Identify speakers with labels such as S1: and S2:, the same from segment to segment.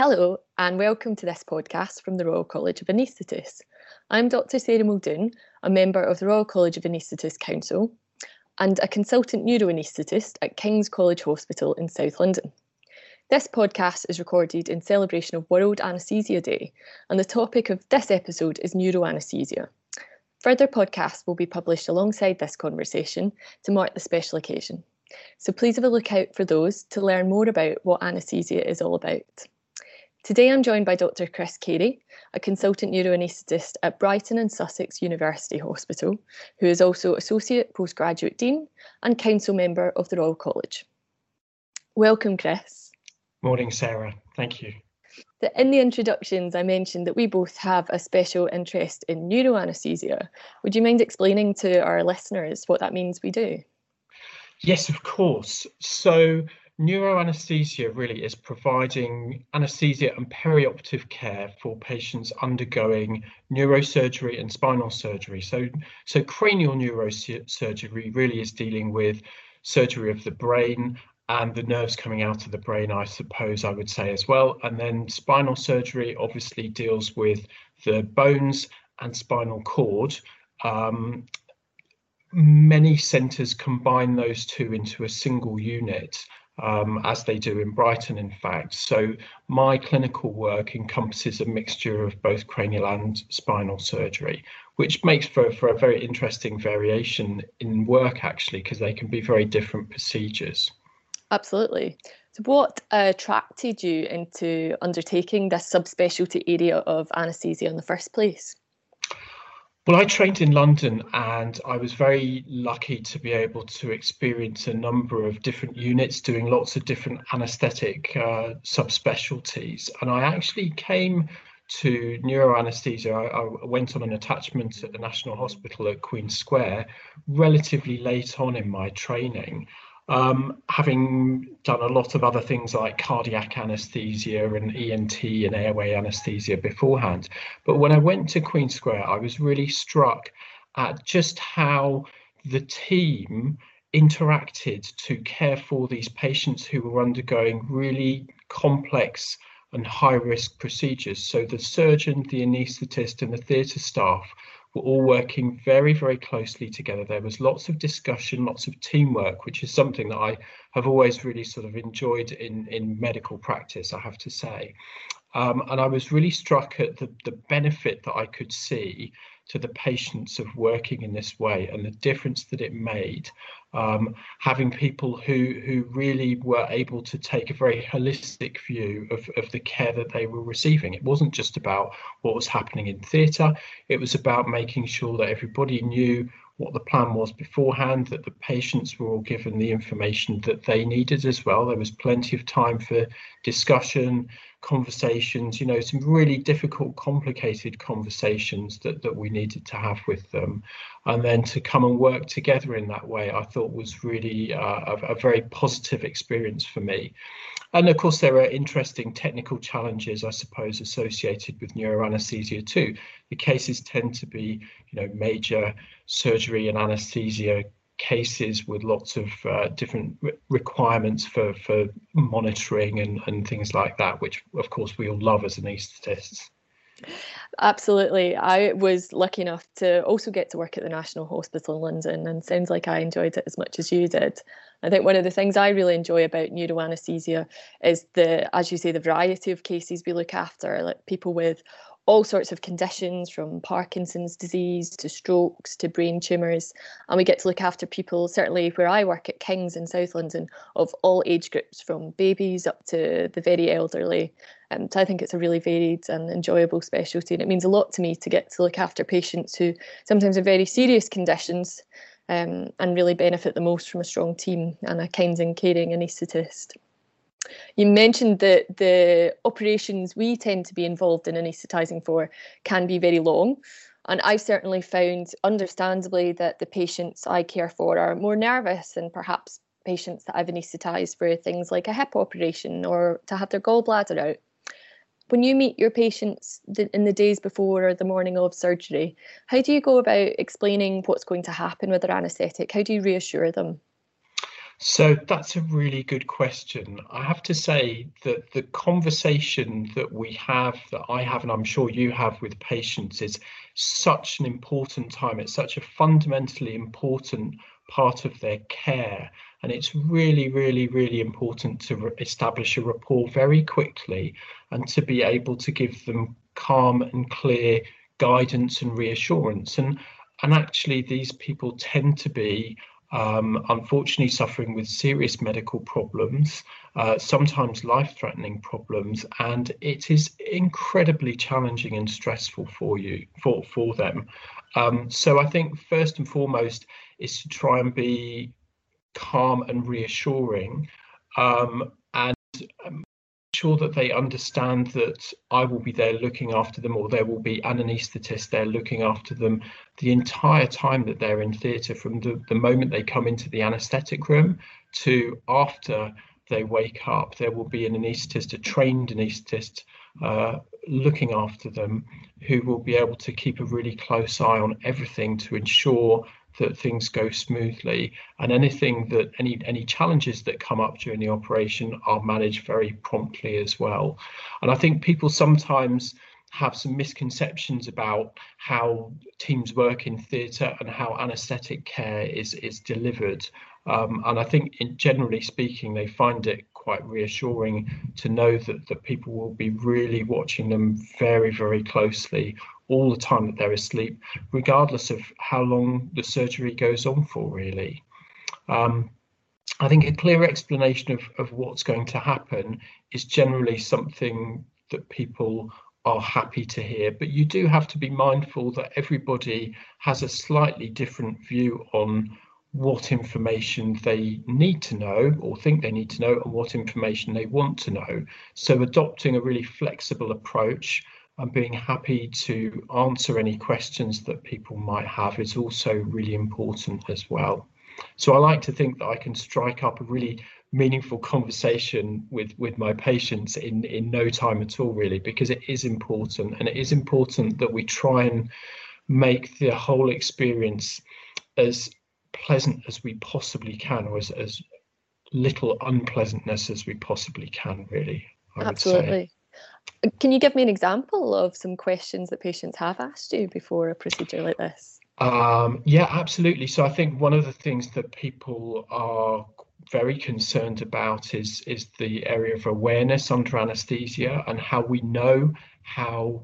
S1: Hello, and welcome to this podcast from the Royal College of Anaesthetists. I'm Dr. Sarah Muldoon, a member of the Royal College of Anaesthetists Council and a consultant neuroanaesthetist at King's College Hospital in South London. This podcast is recorded in celebration of World Anaesthesia Day, and the topic of this episode is neuroanaesthesia. Further podcasts will be published alongside this conversation to mark the special occasion. So please have a look out for those to learn more about what anaesthesia is all about. Today I'm joined by Dr. Chris Carey, a consultant neuroanaesthetist at Brighton and Sussex University Hospital, who is also Associate Postgraduate Dean and Council Member of the Royal College. Welcome, Chris.
S2: Morning, Sarah. Thank you.
S1: In the introductions, I mentioned that we both have a special interest in neuroanaesthesia. Would you mind explaining to our listeners what that means we do?
S2: Yes, of course. So, Neuroanesthesia really is providing anesthesia and perioperative care for patients undergoing neurosurgery and spinal surgery. So, so cranial neurosurgery really is dealing with surgery of the brain and the nerves coming out of the brain, I suppose I would say as well. And then spinal surgery obviously deals with the bones and spinal cord. Um, many centres combine those two into a single unit um, as they do in Brighton, in fact. So my clinical work encompasses a mixture of both cranial and spinal surgery, which makes for, for a very interesting variation in work, actually, because they can be very different procedures.
S1: Absolutely. So, what attracted you into undertaking this subspecialty area of anaesthesia in the first place?
S2: Well, I trained in London and I was very lucky to be able to experience a number of different units doing lots of different anaesthetic uh, subspecialties. And I actually came to neuroanesthesia. I, I went on an attachment at the National Hospital at Queen Square relatively late on in my training um, having done a lot of other things like cardiac anesthesia and ENT and airway anesthesia beforehand. But when I went to Queen Square, I was really struck at just how the team interacted to care for these patients who were undergoing really complex and high risk procedures. So the surgeon, the anaesthetist, and the theatre staff were all working very, very closely together. There was lots of discussion, lots of teamwork, which is something that I have always really sort of enjoyed in, in medical practice, I have to say. Um, and I was really struck at the, the benefit that I could see to the patients of working in this way and the difference that it made um, having people who who really were able to take a very holistic view of, of the care that they were receiving. It wasn't just about what was happening in theatre, it was about making sure that everybody knew what the plan was beforehand, that the patients were all given the information that they needed as well. There was plenty of time for discussion, conversations, you know, some really difficult, complicated conversations that, that we needed to have with them. And then to come and work together in that way, I thought was really uh, a, a very positive experience for me. And of course, there are interesting technical challenges, I suppose, associated with neuroanesthesia too. The cases tend to be, you know, major surgery and anesthesia cases with lots of uh, different re- requirements for, for monitoring and, and things like that, which of course we all love as anaesthetists.
S1: Absolutely. I was lucky enough to also get to work at the National Hospital in London, and sounds like I enjoyed it as much as you did. I think one of the things I really enjoy about neuroanesthesia is the, as you say, the variety of cases we look after, like people with all sorts of conditions from Parkinson's disease to strokes to brain tumours. And we get to look after people, certainly where I work at King's in South London, of all age groups, from babies up to the very elderly. And so I think it's a really varied and enjoyable specialty. And it means a lot to me to get to look after patients who sometimes have very serious conditions um, and really benefit the most from a strong team and a kind and caring anaesthetist. You mentioned that the operations we tend to be involved in anaesthetising for can be very long. And I've certainly found, understandably, that the patients I care for are more nervous than perhaps patients that I've anaesthetised for things like a hip operation or to have their gallbladder out. When you meet your patients in the days before or the morning of surgery, how do you go about explaining what's going to happen with their anaesthetic? How do you reassure them?
S2: So that's a really good question. I have to say that the conversation that we have, that I have, and I'm sure you have with patients, is such an important time. It's such a fundamentally important part of their care. And it's really, really, really important to establish a rapport very quickly and to be able to give them calm and clear guidance and reassurance. And, and actually, these people tend to be um, unfortunately suffering with serious medical problems, uh, sometimes life threatening problems, and it is incredibly challenging and stressful for you, for, for them. Um, so I think first and foremost is to try and be calm and reassuring um, sure that they understand that I will be there looking after them, or there will be an anaesthetist there looking after them the entire time that they're in theatre, from the, the moment they come into the anaesthetic room to after they wake up. There will be an anaesthetist, a trained anaesthetist, uh, looking after them, who will be able to keep a really close eye on everything to ensure that things go smoothly. And anything that any any challenges that come up during the operation are managed very promptly as well. And i think people sometimes have some misconceptions about how teams work in theatre and how anaesthetic care is is delivered. Um, and I think, in generally speaking, they find it quite reassuring to know that, that people will be really watching them very, very closely all the time that they're asleep, regardless of how long the surgery goes on for, really. Um, I think a clear explanation of, of what's going to happen is generally something that people are happy to hear, but you do have to be mindful that everybody has a slightly different view on what information they need to know or think they need to know and what information they want to know. So adopting a really flexible approach and being happy to answer any questions that people might have. Is also really important as well. So I like to think that I can strike up a really meaningful conversation with with my patients in in no time at all really because it is important. And it is important that we try and make the whole experience as pleasant as we possibly can or as, as little unpleasantness as we possibly can really
S1: I absolutely can you give me an example of some questions that patients have asked you before a procedure like this
S2: um, yeah absolutely so i think one of the things that people are very concerned about is is the area of awareness under anesthesia and how we know how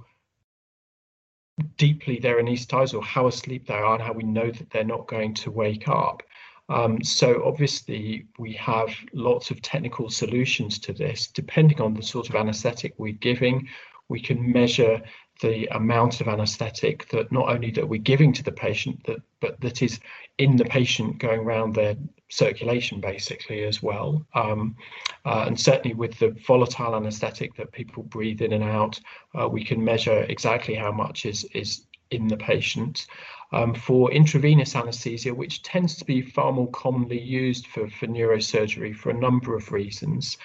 S2: deeply they're anaesthetized or how asleep they are and how we know that they're not going to wake up. Um, so obviously we have lots of technical solutions to this. Depending on the sort of anesthetic we're giving, we can measure the amount of anesthetic that not only that we're giving to the patient, that, but that is in the patient going around their circulation basically as well. Um, uh, and certainly with the volatile anesthetic that people breathe in and out, uh, we can measure exactly how much is, is in the patient. Um, for intravenous anesthesia, which tends to be far more commonly used for, for neurosurgery for a number of reasons,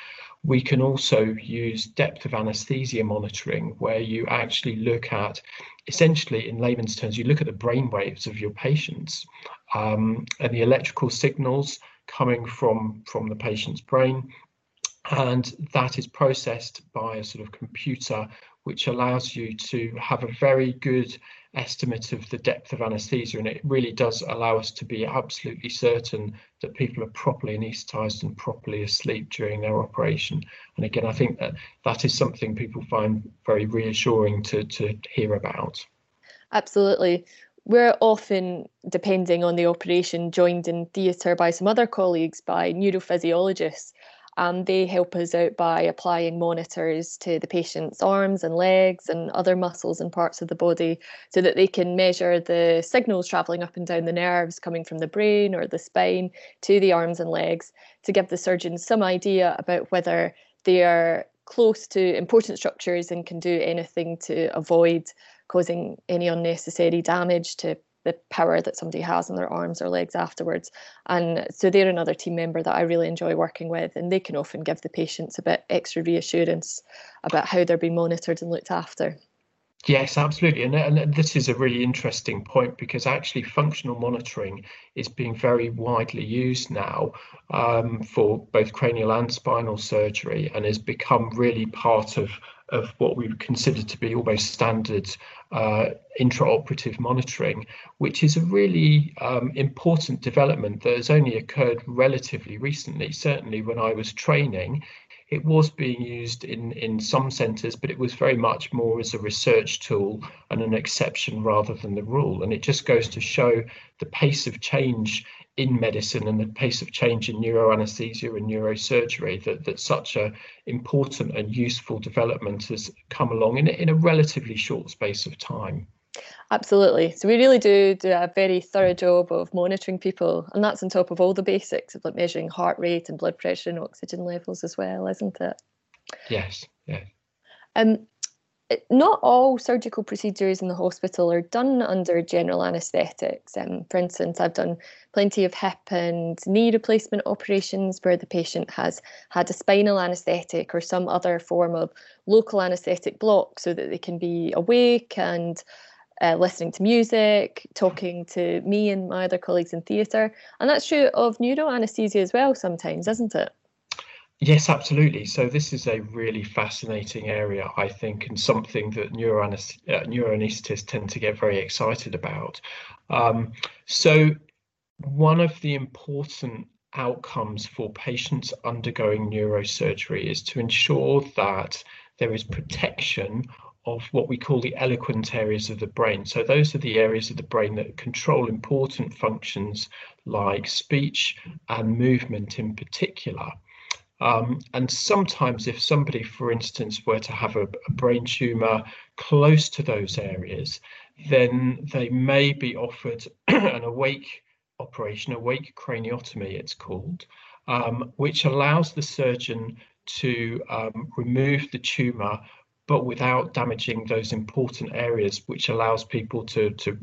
S2: we can also use depth of anesthesia monitoring, where you actually look at, essentially in layman's terms, you look at the brain waves of your patients um, and the electrical signals coming from, from the patient's brain. And that is processed by a sort of computer, which allows you to have a very good estimate of the depth of anesthesia. And it really does allow us to be absolutely certain that people are properly anesthetized and properly asleep during their operation. And again i think that that is something people find very reassuring to to hear about.
S1: Absolutely. We're often depending on the operation joined in theatre by some other colleagues by neurophysiologists and they help us out by applying monitors to the patient's arms and legs and other muscles and parts of the body so that they can measure the signals travelling up and down the nerves coming from the brain or the spine to the arms and legs to give the surgeon some idea about whether they are close to important structures and can do anything to avoid causing any unnecessary damage to the power that somebody has on their arms or legs afterwards. And so they're another team member that I really enjoy working with, and they can often give the patients a bit extra reassurance about how they're being monitored and looked after.
S2: Yes, absolutely. And, and this is a really interesting point because actually functional monitoring is being very widely used now um, for both cranial and spinal surgery and has become really part of, of what we would consider to be almost standard uh, intraoperative monitoring, which is a really um, important development that has only occurred relatively recently. Certainly, when I was training, it was being used in, in some centres, but it was very much more as a research tool and an exception rather than the rule. And it just goes to show the pace of change in medicine and the pace of change in neuroanesthesia and neurosurgery that, that such a important and useful development has come along in, in a relatively short space of time.
S1: Absolutely. So we really do do a very thorough job of monitoring people, and that's on top of all the basics of like measuring heart rate and blood pressure and oxygen levels as well, isn't it?
S2: Yes. Yeah.
S1: Um, not all surgical procedures in the hospital are done under general anaesthetics. Um, for instance, I've done plenty of hip and knee replacement operations where the patient has had a spinal anaesthetic or some other form of local anaesthetic block so that they can be awake and uh, listening to music, talking to me and my other colleagues in theatre. And that's true of neuroanesthesia as well sometimes, isn't it?
S2: Yes, absolutely. So this is a really fascinating area, I think, and something that neuroanesthetists uh, tend to get very excited about. Um, so one of the important outcomes for patients undergoing neurosurgery is to ensure that there is protection of what we call the eloquent areas of the brain. So those are the areas of the brain that control important functions like speech and movement in particular. Um, and sometimes if somebody, for instance, were to have a, a brain tumor close to those areas, then they may be offered an awake operation, awake craniotomy it's called, um, which allows the surgeon to um, remove the tumor but without damaging those important areas, which allows people to, to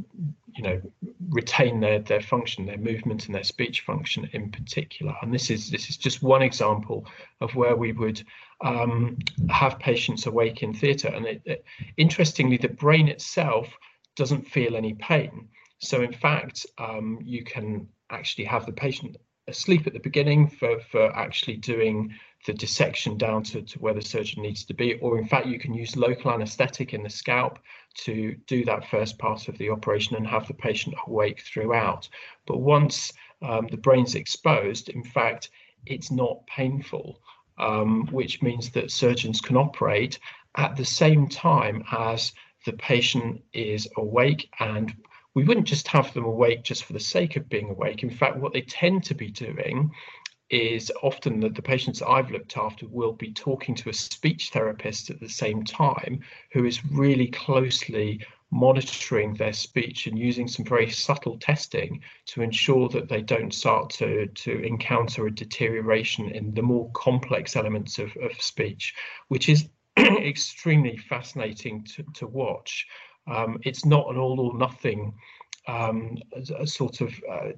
S2: you know, retain their, their function, their movement and their speech function in particular. And this is this is just one example of where we would um, have patients awake in theatre. And it, it, interestingly, the brain itself doesn't feel any pain. So in fact, um, you can actually have the patient asleep at the beginning for, for actually doing the dissection down to, to where the surgeon needs to be, or in fact, you can use local anesthetic in the scalp to do that first part of the operation and have the patient awake throughout. But once um, the brain's exposed, in fact, it's not painful, um, which means that surgeons can operate at the same time as the patient is awake and we wouldn't just have them awake just for the sake of being awake. In fact, what they tend to be doing is often that the patients I've looked after will be talking to a speech therapist at the same time who is really closely monitoring their speech and using some very subtle testing to ensure that they don't start to, to encounter a deterioration in the more complex elements of, of speech, which is extremely fascinating to, to watch. Um, it's not an all or nothing um, a, a sort of uh,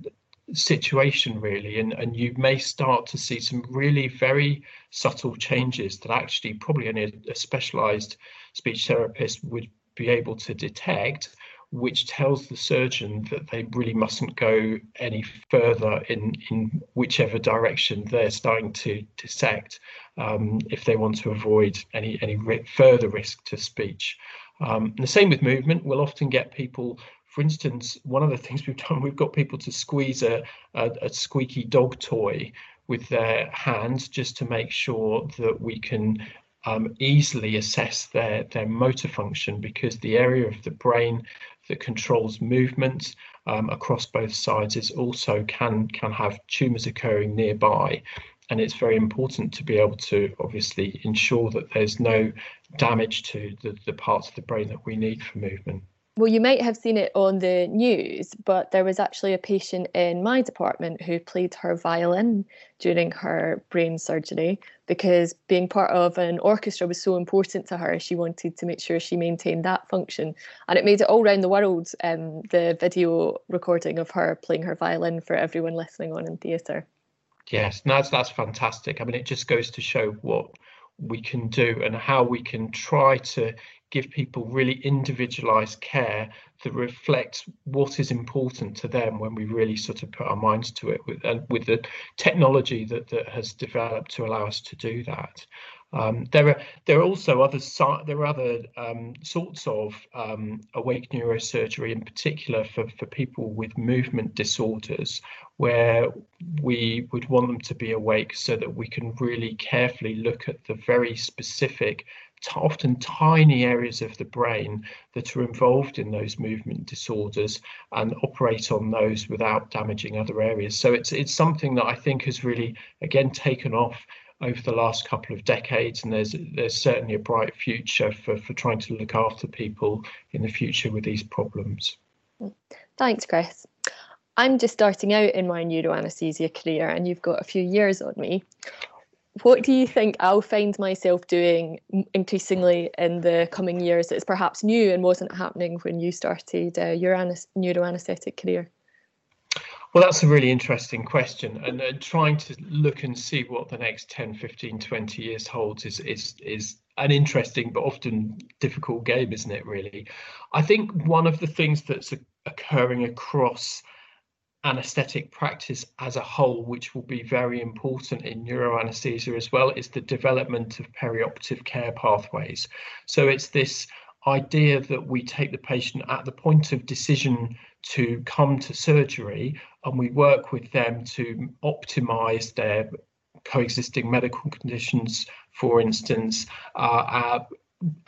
S2: situation really. And and you may start to see some really very subtle changes that actually probably only a, a specialized speech therapist would be able to detect which tells the surgeon that they really mustn't go any further in in whichever direction they're starting to dissect um, if they want to avoid any any further risk to speech um, the same with movement. We'll often get people for instance, one of the things we've done, we've got people to squeeze a, a, a, squeaky dog toy with their hands just to make sure that we can um, easily assess their, their motor function because the area of the brain that controls movement um, across both sides is also can can have tumors occurring nearby and it's very important to be able to obviously ensure that there's no damage to the, the parts of the brain that we need for movement.
S1: Well, you might have seen it on the news, but there was actually a patient in my department who played her violin during her brain surgery because being part of an orchestra was so important to her. She wanted to make sure she maintained that function. And it made it all around the world, um, the video recording of her playing her violin for everyone listening on in theatre.
S2: Yes, that's that's fantastic. I mean, it just goes to show what we can do and how we can try to give people really individualized care that reflects what is important to them when we really sort of put our minds to it with and with the technology that, that has developed to allow us to do that. Um, there are there are also other there are other um, sorts of um, awake neurosurgery, in particular for, for people with movement disorders, where we would want them to be awake so that we can really carefully look at the very specific, often tiny areas of the brain that are involved in those movement disorders and operate on those without damaging other areas. So it's it's something that I think has really again taken off over the last couple of decades, and there's there's certainly a bright future for, for trying to look after people in the future with these problems.
S1: Thanks, Chris. I'm just starting out in my neuroanesthesia career, and you've got a few years on me. What do you think I'll find myself doing increasingly in the coming years that's perhaps new and wasn't happening when you started uh, your neuroanesthetic career?
S2: Well, that's a really interesting question. And uh, trying to look and see what the next 10, 15, 20 years holds is, is, is an interesting but often difficult game, isn't it, really? I think one of the things that's occurring across anesthetic practice as a whole, which will be very important in neuroanesthesia as well, is the development of perioperative care pathways. So it's this idea that we take the patient at the point of decision to come to surgery and we work with them to optimize their coexisting medical conditions, for instance, uh, uh,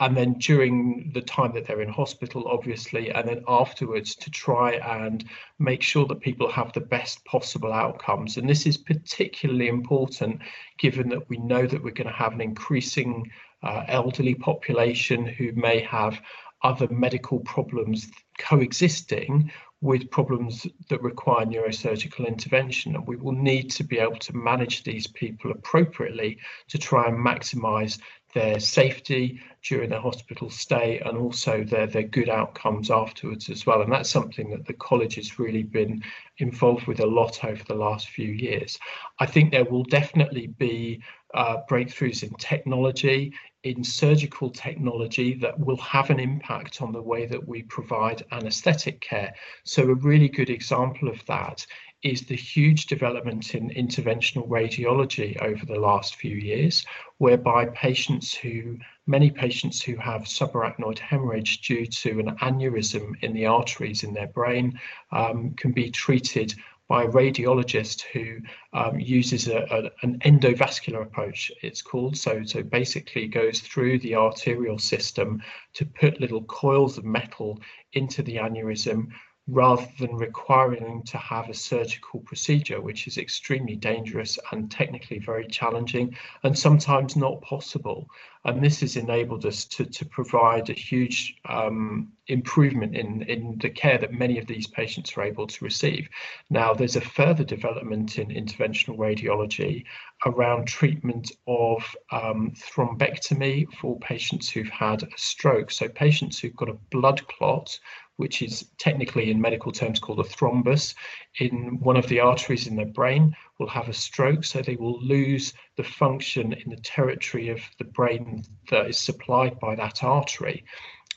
S2: and then during the time that they're in hospital, obviously, and then afterwards to try and make sure that people have the best possible outcomes. And this is particularly important given that we know that we're going to have an increasing uh, elderly population who may have other medical problems coexisting with problems that require neurosurgical intervention. And we will need to be able to manage these people appropriately to try and maximize their safety during their hospital stay and also their, their good outcomes afterwards as well. And that's something that the college has really been involved with a lot over the last few years. I think there will definitely be uh, breakthroughs in technology, in surgical technology that will have an impact on the way that we provide anesthetic care. So a really good example of that is the huge development in interventional radiology over the last few years, whereby patients who, many patients who have subarachnoid hemorrhage due to an aneurysm in the arteries in their brain um, can be treated by a radiologist who um, uses a, a, an endovascular approach, it's called. So, so basically goes through the arterial system to put little coils of metal into the aneurysm, rather than requiring them to have a surgical procedure, which is extremely dangerous and technically very challenging and sometimes not possible. And this has enabled us to, to provide a huge um, improvement in, in the care that many of these patients are able to receive. Now, there's a further development in interventional radiology around treatment of um, thrombectomy for patients who've had a stroke. So patients who've got a blood clot which is technically in medical terms called a thrombus, in one of the arteries in their brain will have a stroke, so they will lose the function in the territory of the brain that is supplied by that artery.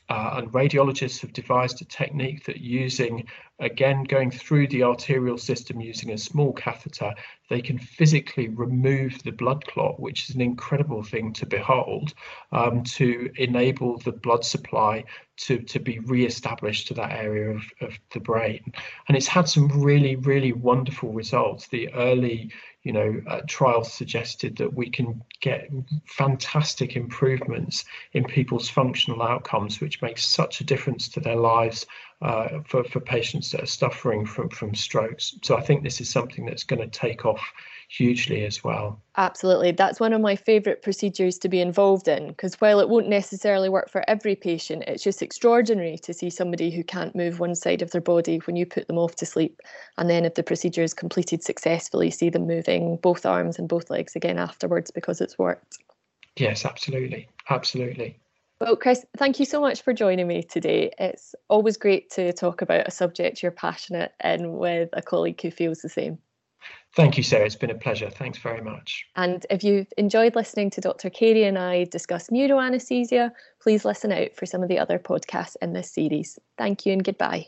S2: Uh, and radiologists have devised a technique that using, again, going through the arterial system using a small catheter, they can physically remove the blood clot, which is an incredible thing to behold, um, to enable the blood supply to, to be re-established to that area of, of the brain. And it's had some really, really wonderful results. The early you know, uh, trials suggested that we can get fantastic improvements in people's functional outcomes, which makes such a difference to their lives uh, for, for patients that are suffering from, from strokes. So I think this is something that's going to take off hugely as well.
S1: Absolutely. That's one of my favourite procedures to be involved in because while it won't necessarily work for every patient, it's just extraordinary to see somebody who can't move one side of their body when you put them off to sleep. And then if the procedure is completed successfully, see them moving both arms and both legs again afterwards because it's worked.
S2: Yes, absolutely. Absolutely.
S1: Well, Chris, thank you so much for joining me today. It's always great to talk about a subject you're passionate in with a colleague who feels the same.
S2: Thank you, Sarah. It's been a pleasure. Thanks very much.
S1: And if you've enjoyed listening to Dr. Carey and I discuss neuroanesthesia, please listen out for some of the other podcasts in this series. Thank you and goodbye.